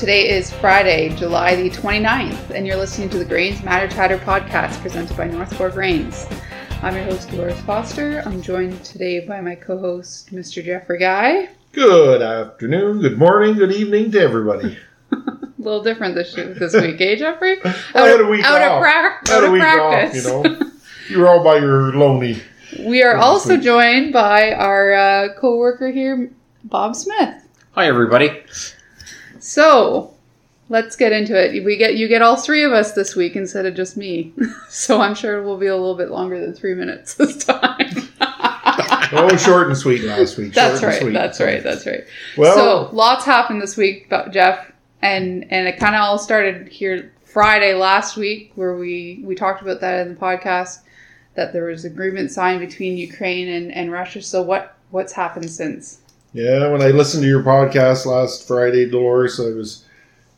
today is Friday, July the 29th, and you're listening to the Grains Matter Chatter podcast presented by Northport Grains. I'm your host, Dolores Foster. I'm joined today by my co host, Mr. Jeffrey Guy. Good afternoon, good morning, good evening to everybody. A little different this, this week, eh, Jeffrey? I had a week out off. of, pra- I had out a of week practice. off, you know. You were all by your lonely. We are also sweet. joined by our uh, co worker here, Bob Smith. Hi, everybody. So let's get into it. We get you get all three of us this week instead of just me. so I'm sure it will be a little bit longer than three minutes this time. Oh, short and sweet last week. that's short and right. sweet. That's right. That's right. Well, so lots happened this week, Jeff, and and it kind of all started here Friday last week, where we we talked about that in the podcast that there was agreement signed between Ukraine and, and Russia. So what what's happened since? Yeah, when I listened to your podcast last Friday, Dolores, I was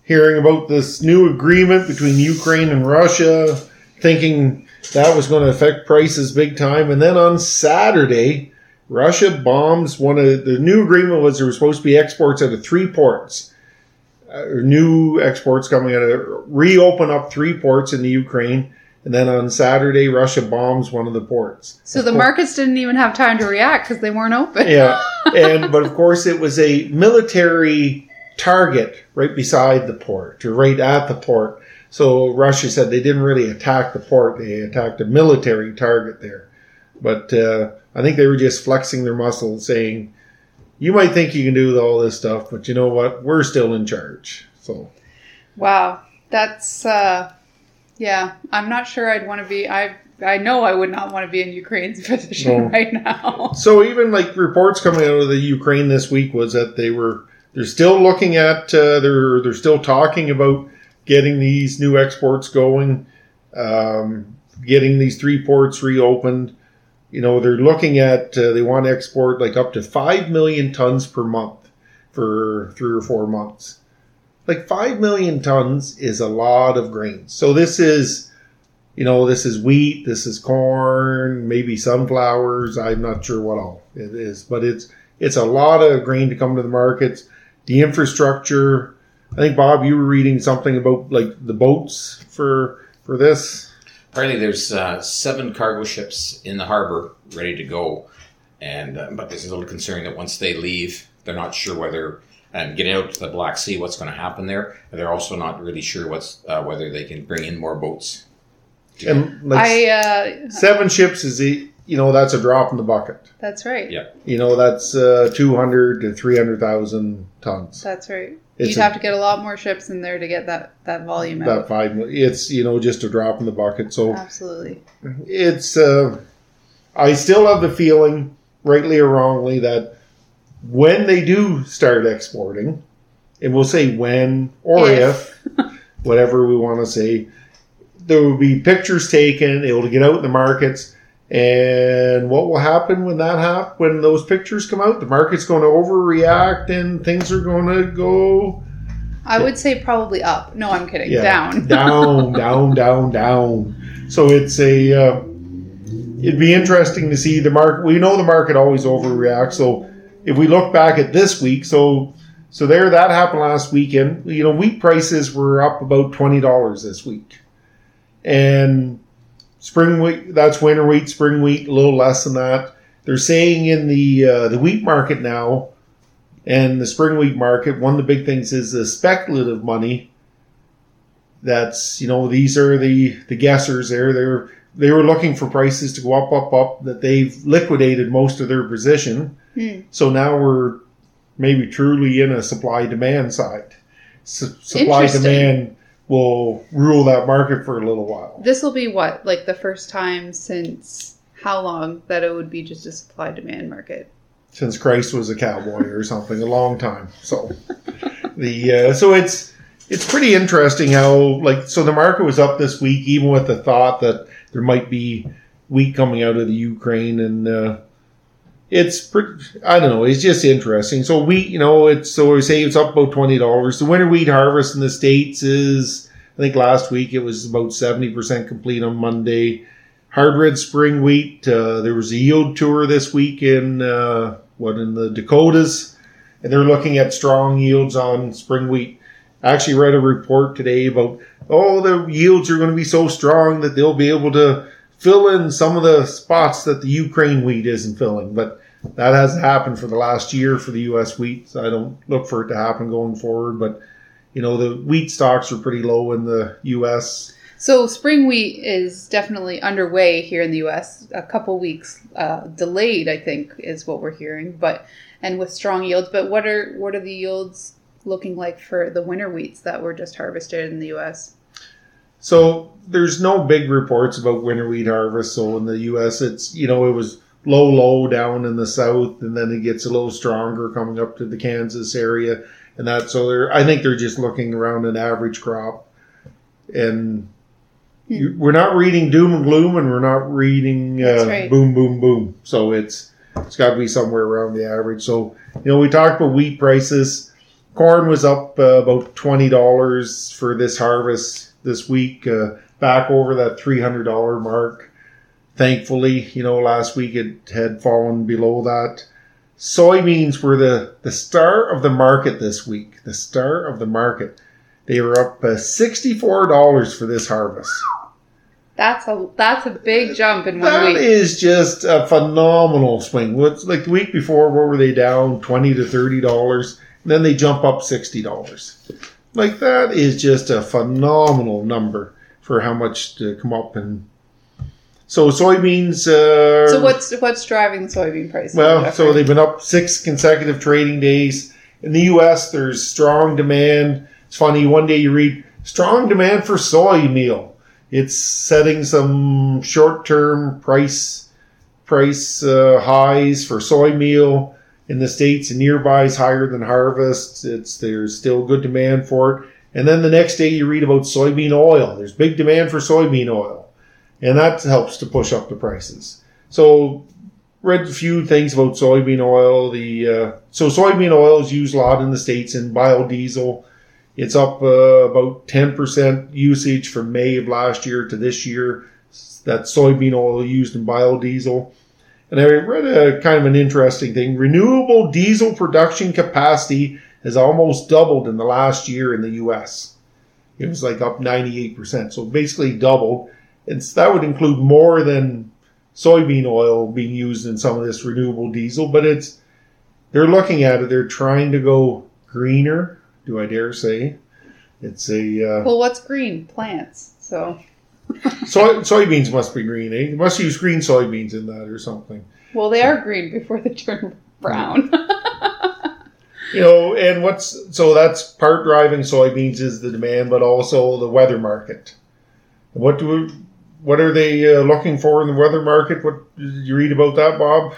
hearing about this new agreement between Ukraine and Russia, thinking that was going to affect prices big time. And then on Saturday, Russia bombs one of the new agreement was there was supposed to be exports out of three ports. Uh, new exports coming out of reopen up three ports in the Ukraine. And then on Saturday, Russia bombs one of the ports. So Of the course- markets didn't even have time to react because they weren't open. yeah, and but of course it was a military target right beside the port or right at the port. So Russia said they didn't really attack the port; they attacked a military target there. But uh, I think they were just flexing their muscles, saying, "You might think you can do all this stuff, but you know what? We're still in charge." So Wow, that's uh, yeah. I'm not sure I'd want to be. I I know I would not want to be in Ukraine's position No. right now. So even like reports coming out of the Ukraine this week was that they were they're still looking at uh, they're they're still talking about getting these new exports going, um, getting these three ports reopened. You know they're looking at uh, they want to export like up to five million tons per month for three or four months. Like five million tons is a lot of grains. So this is you know, this is wheat, this is corn, maybe sunflowers. I'm not sure what all it is, but it's it's a lot of grain to come to the markets. The infrastructure. I think Bob, you were reading something about like the boats for for this. Apparently, there's uh, seven cargo ships in the harbor ready to go, and uh, but there's a little concern that once they leave, they're not sure whether and get out to the Black Sea, what's going to happen there. They're also not really sure what's uh, whether they can bring in more boats. And like I uh, seven ships is a, you know that's a drop in the bucket. that's right. Yeah. You know that's uh, two hundred to three hundred thousand tons. That's right. It's You'd a- have to get a lot more ships in there to get that that volume That out. five, it's you know just a drop in the bucket. So Absolutely. it's uh, I still have the feeling, rightly or wrongly, that when they do start exporting, and we'll say when or If. if, whatever we want to say, there will be pictures taken. It will get out in the markets. And what will happen when that happen? When those pictures come out, the market's going to overreact, and things are going to go I would say probably up. No, I'm kidding. Down. down, down, down, down. So it's a. Uh, it'd be interesting to see the market. We know the market always overreacts. So if we look back at this week, so so there that happened last weekend. You know, wheat prices were up about twenty dollars this week, and spring wheat that's winter wheat, spring wheat a little less than that. They're saying in the uh, the wheat market now and the spring wheat market, one of the big things is the speculative money. That's you know these are the the guessers there. They're they were looking for prices to go up, up, up. That they've liquidated most of their position. Hmm. So now we're maybe truly in a supply demand side. S- supply demand will rule that market for a little while. This will be what like the first time since how long that it would be just a supply demand market. since Christ was a cowboy or something, a long time. So the uh, so it's it's pretty interesting how like so the market was up this week, even with the thought that there might be wheat coming out of the Ukraine, and uh, it's pretty. I don't know. It's just interesting. So wheat, you know, it's so we say it's up about twenty dollars. The winter wheat harvest in the states is. I think last week it was about 70% complete on Monday. Hard red spring wheat. Uh, there was a yield tour this week in uh, what in the Dakotas, and they're looking at strong yields on spring wheat. I actually read a report today about oh the yields are going to be so strong that they'll be able to fill in some of the spots that the Ukraine wheat isn't filling, but that hasn't happened for the last year for the U.S. wheat. So I don't look for it to happen going forward, but you know the wheat stocks are pretty low in the U.S. So spring wheat is definitely underway here in the U.S. A couple weeks uh, delayed, I think, is what we're hearing. But and with strong yields. But what are what are the yields looking like for the winter wheats that were just harvested in the U.S.? So there's no big reports about winter wheat harvest. So in the U.S., it's you know it was low, low down in the south, and then it gets a little stronger coming up to the Kansas area, and that. So they're I think they're just looking around an average crop, and you, we're not reading doom and gloom, and we're not reading uh, right. boom, boom, boom. So it's it's got to be somewhere around the average. So you know we talked about wheat prices. Corn was up uh, about twenty dollars for this harvest this week, uh, back over that three hundred dollar mark. Thankfully, you know, last week it had fallen below that. Soybeans were the the star of the market this week. The star of the market. They were up uh, sixty four dollars for this harvest. That's a that's a big jump in one That week. is just a phenomenal swing. What's like the week before? What were they down twenty to thirty dollars? Then they jump up sixty dollars. Like that is just a phenomenal number for how much to come up and. So soybeans. Uh, so what's what's driving the soybean price? well, so they've been up six consecutive trading days. In the U.S., there's strong demand. It's funny. One day you read strong demand for soy meal. It's setting some short-term price price uh, highs for soy meal in the states and nearby is higher than harvest. It's there's still good demand for it. And then the next day you read about soybean oil. There's big demand for soybean oil, and that helps to push up the prices. So read a few things about soybean oil. The uh, so soybean oil is used a lot in the states in biodiesel. It's up uh, about ten percent usage from May of last year to this year. That soybean oil used in biodiesel. And I read a kind of an interesting thing. Renewable diesel production capacity has almost doubled in the last year in the U.S. It was like up 98%. So basically doubled. And that would include more than soybean oil being used in some of this renewable diesel, but it's they're looking at it. They're trying to go greener. Do I dare say? It's a uh, well, what's green plants? So soy, soybeans must be green. Eh? They must use green soybeans in that or something. well, they are green before they turn brown. You know, and what's so that's part driving soybeans is the demand, but also the weather market. What do we, what are they uh, looking for in the weather market? What did you read about that, Bob?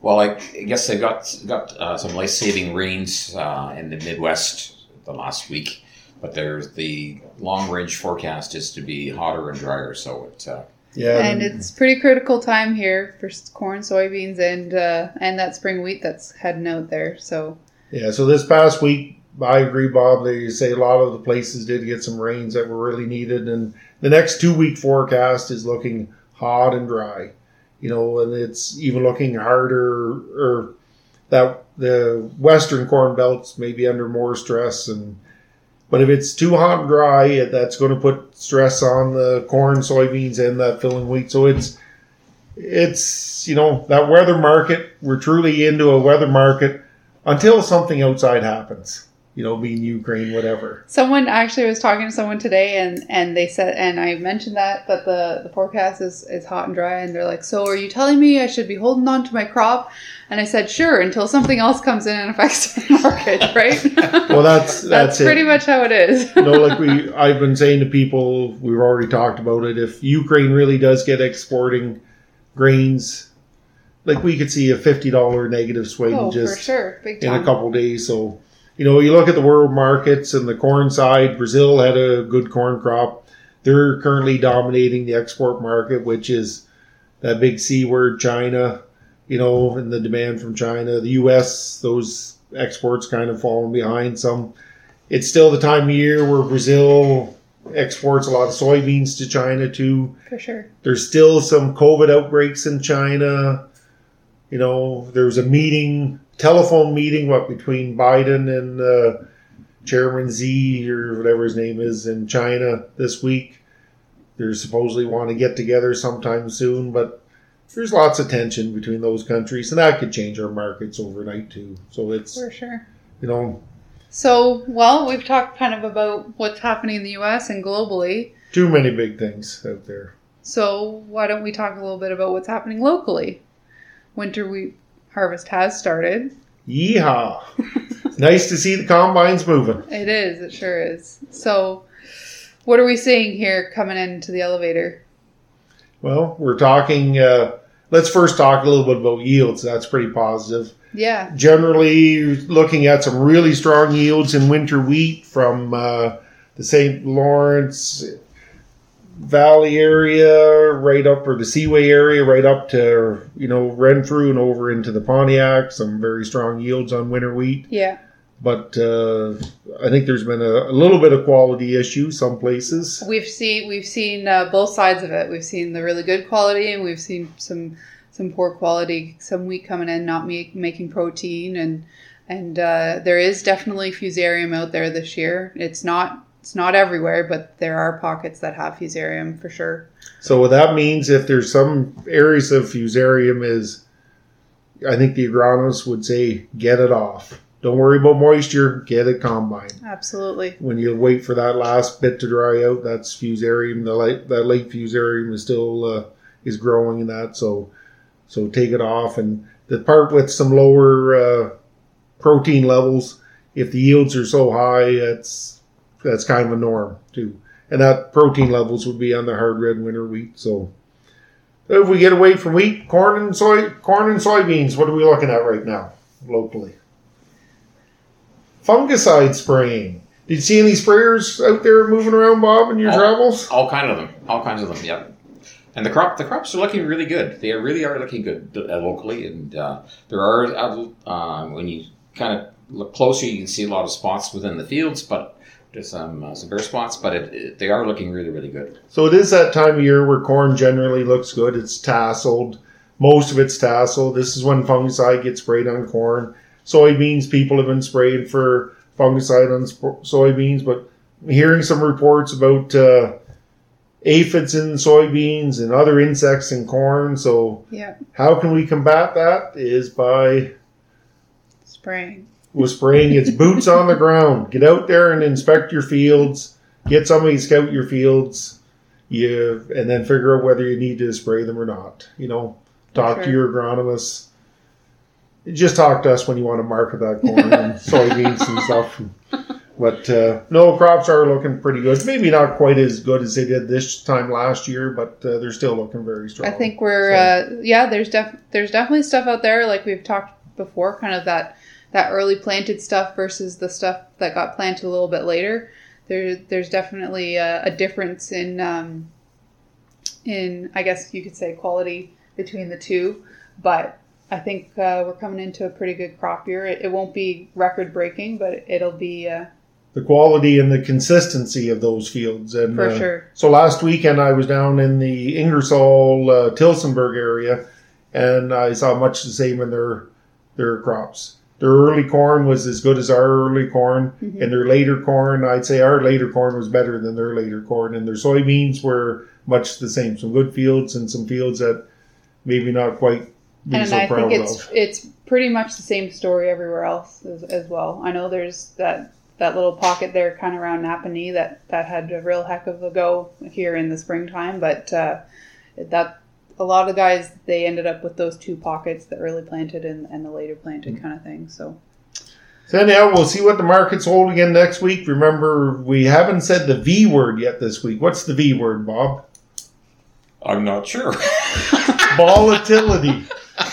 Well, I I guess they got got uh, some life saving rains uh, in the Midwest the last week, but there's the long range forecast is to be hotter and drier. So it uh, Yeah, and it's pretty critical time here for corn, soybeans, and uh, and that spring wheat that's heading out there. So Yeah, so this past week, I agree, Bob. They say a lot of the places did get some rains that were really needed, and the next two week forecast is looking hot and dry. You know, and it's even looking harder, or that the western corn belts may be under more stress, and but if it's too hot and dry, that's going to put stress on the corn, soybeans, and that filling wheat. So it's it's you know that weather market. We're truly into a weather market until something outside happens. You know, being Ukraine, whatever. someone actually was talking to someone today, and and they said, and I mentioned that that the the forecast is is hot and dry, and they're like, so are you telling me I should be holding on to my crop? And I said, sure, until something else comes in and affects the market, right? Well, that's that's, that's pretty much how it is. you know, like we, I've been saying to people, we've already talked about it. If Ukraine really does get exporting grains, like we could see a fifty dollar negative swing oh, just sure, in a couple days. So, you know, you look at the world markets and the corn side, Brazil had a good corn crop. They're currently dominating the export market, which is that big C word, China, you know, and the demand from China. The US, those exports kind of falling behind some. It's still the time of year where Brazil exports a lot of soybeans to China too. for sure. There's still some COVID outbreaks in China. You know, there was a meeting, telephone meeting, what between Biden and uh, Chairman Z or whatever his name is in China this week. They're supposedly want to get together sometime soon, but there's lots of tension between those countries, and that could change our markets overnight too. So it's For sure. you know So, well, we've talked kind of about what's happening in the US and globally. too many big things out there. So, why don't we talk a little bit about what's happening locally? Winter wheat harvest has started. Yeehaw! nice to see the combines moving. It is, it sure is. So, what are we seeing here coming into the elevator? Well, we're talking. Uh, let's first talk a little bit about yields. That's pretty positive. Yeah, Generally, looking at some really strong yields in winter wheat from uh, the St. Lawrence Valley area, right up, or the Seaway area, right up to you know Renfrew and over into the Pontiac. Some very strong yields on winter wheat, yeah. but uh, I think there's been a, a little bit of quality issue some places. We've seen we've seen uh, both sides of it. We've seen the really good quality, and we've seen some some poor quality. Some wheat coming in not make, making protein, and and uh, there is definitely fusarium out there this year. It's not it's not everywhere, but there are pockets that have fusarium for sure. So what that means, if there's some areas of fusarium, is I think the agronomist would say get it off. Don't worry about moisture. Get it combine. Absolutely. When you wait for that last bit to dry out, that's fusarium. The late that late fusarium is still uh, is growing in that. So so take it off. And the part with some lower uh, protein levels, if the yields are so high, that's that's kind of a norm too. And that protein levels would be on the hard red winter wheat. So if we get away from wheat, corn and soy, corn and soybeans, what are we looking at right now locally? Fungicide spraying. Did you see any sprayers out there moving around, Bob, in your Oh. travels? All kinds of them. All kinds of them. Yep. And the crop, the crops are looking really good. They really are looking good uh, locally, and uh, there are uh, uh, when you kind of look closer, you can see a lot of spots within the fields, but there's some uh, some bare spots. But it, it, they are looking really, really good. So it is that time of year where corn generally looks good. It's tasseled. Most of it's tasseled. This is when fungicide gets sprayed on corn. Soybeans, people have been spraying for fungicide on sp- soybeans, but hearing some reports about uh, aphids in soybeans and other insects in corn. So Yeah. how can we combat that? Is by Spraying. With spraying. It's boots on the ground. Get out there and inspect your fields. Get somebody to scout your fields. You and then figure out whether you need to spray them or not. You know, talk to your agronomist. Just talk to us when you want to market that corn and soybeans and stuff. But uh, no, crops are looking pretty good. Maybe not quite as good as they did this time last year, but uh, they're still looking very strong. I think we're So- uh, yeah. There's def there's definitely stuff out there like we've talked before, kind of that that early planted stuff versus the stuff that got planted a little bit later. There there's definitely a, a difference in um, in I guess you could say quality between the two, but I think uh, we're coming into a pretty good crop year. It, it won't be record breaking, but it'll be uh, the quality and the consistency of those fields. And for uh, sure. So last weekend I was down in the Ingersoll, uh, Tillsonburg area, and I saw much the same in their their crops. Their early corn was as good as our early corn, Mhm. and their later corn, I'd say our later corn was better than their later corn, and their soybeans were much the same. Some good fields and some fields that maybe not quite be and so I think it's of. it's pretty much the same story everywhere else as, as well. I know there's that that little pocket there, kind of around Napanee, that that had a real heck of a go here in the springtime, but uh, that a lot of guys they ended up with those two pockets, the early planted and, and the later planted Mm-hmm. kind of thing. So So anyhow, we'll see what the markets hold again next week. Remember, we haven't said the V word yet this week. What's the V word, Bob? I'm not sure. Volatility.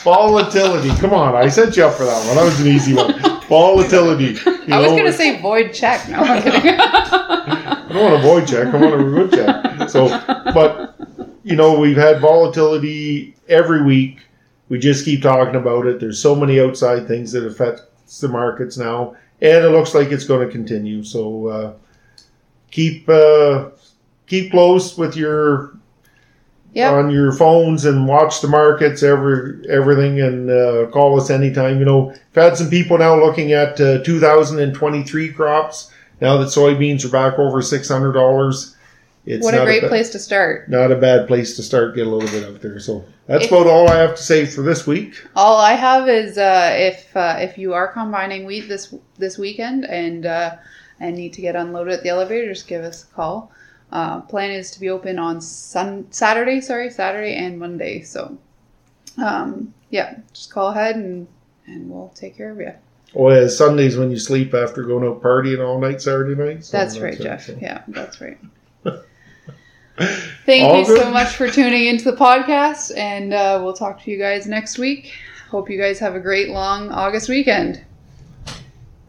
Volatility. Come on, I set you up for that one. That was an easy one. Volatility. You I was gonna say void check. No, I'm kidding. I don't want a void check. I want a good check. So, but you know, we've had volatility every week. We just keep talking about it. There's so many outside things that affect the markets now, and it looks like it's going to continue. So, uh, keep uh, keep close with your Yep. on your phones and watch the markets, every everything, and uh, call us anytime. You know, I've had some people now looking at uh, 2023 crops now that soybeans are back over six hundred dollars, it's what a great ba- place to start. Not a bad place to start. Get a little bit out there. So that's If- about all I have to say for this week. All I have is uh, if uh, if you are combining wheat this this weekend and uh, and need to get unloaded at the elevator, just give us a call. Uh, plan is to be open on sun Saturday, sorry, Saturday and Monday. So, um, yeah, just call ahead and and we'll take care of you. Oh, yeah, Sundays when you sleep after going out partying all night Saturday night. So That's right, Jeff. so. Yeah, that's right. Thank All you good. so much for tuning into the podcast, and uh, we'll talk to you guys next week. Hope you guys have a great long August weekend.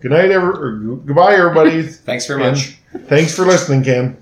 Good night, ever. Goodbye, everybody. Thanks very And much. Thanks for listening, Ken.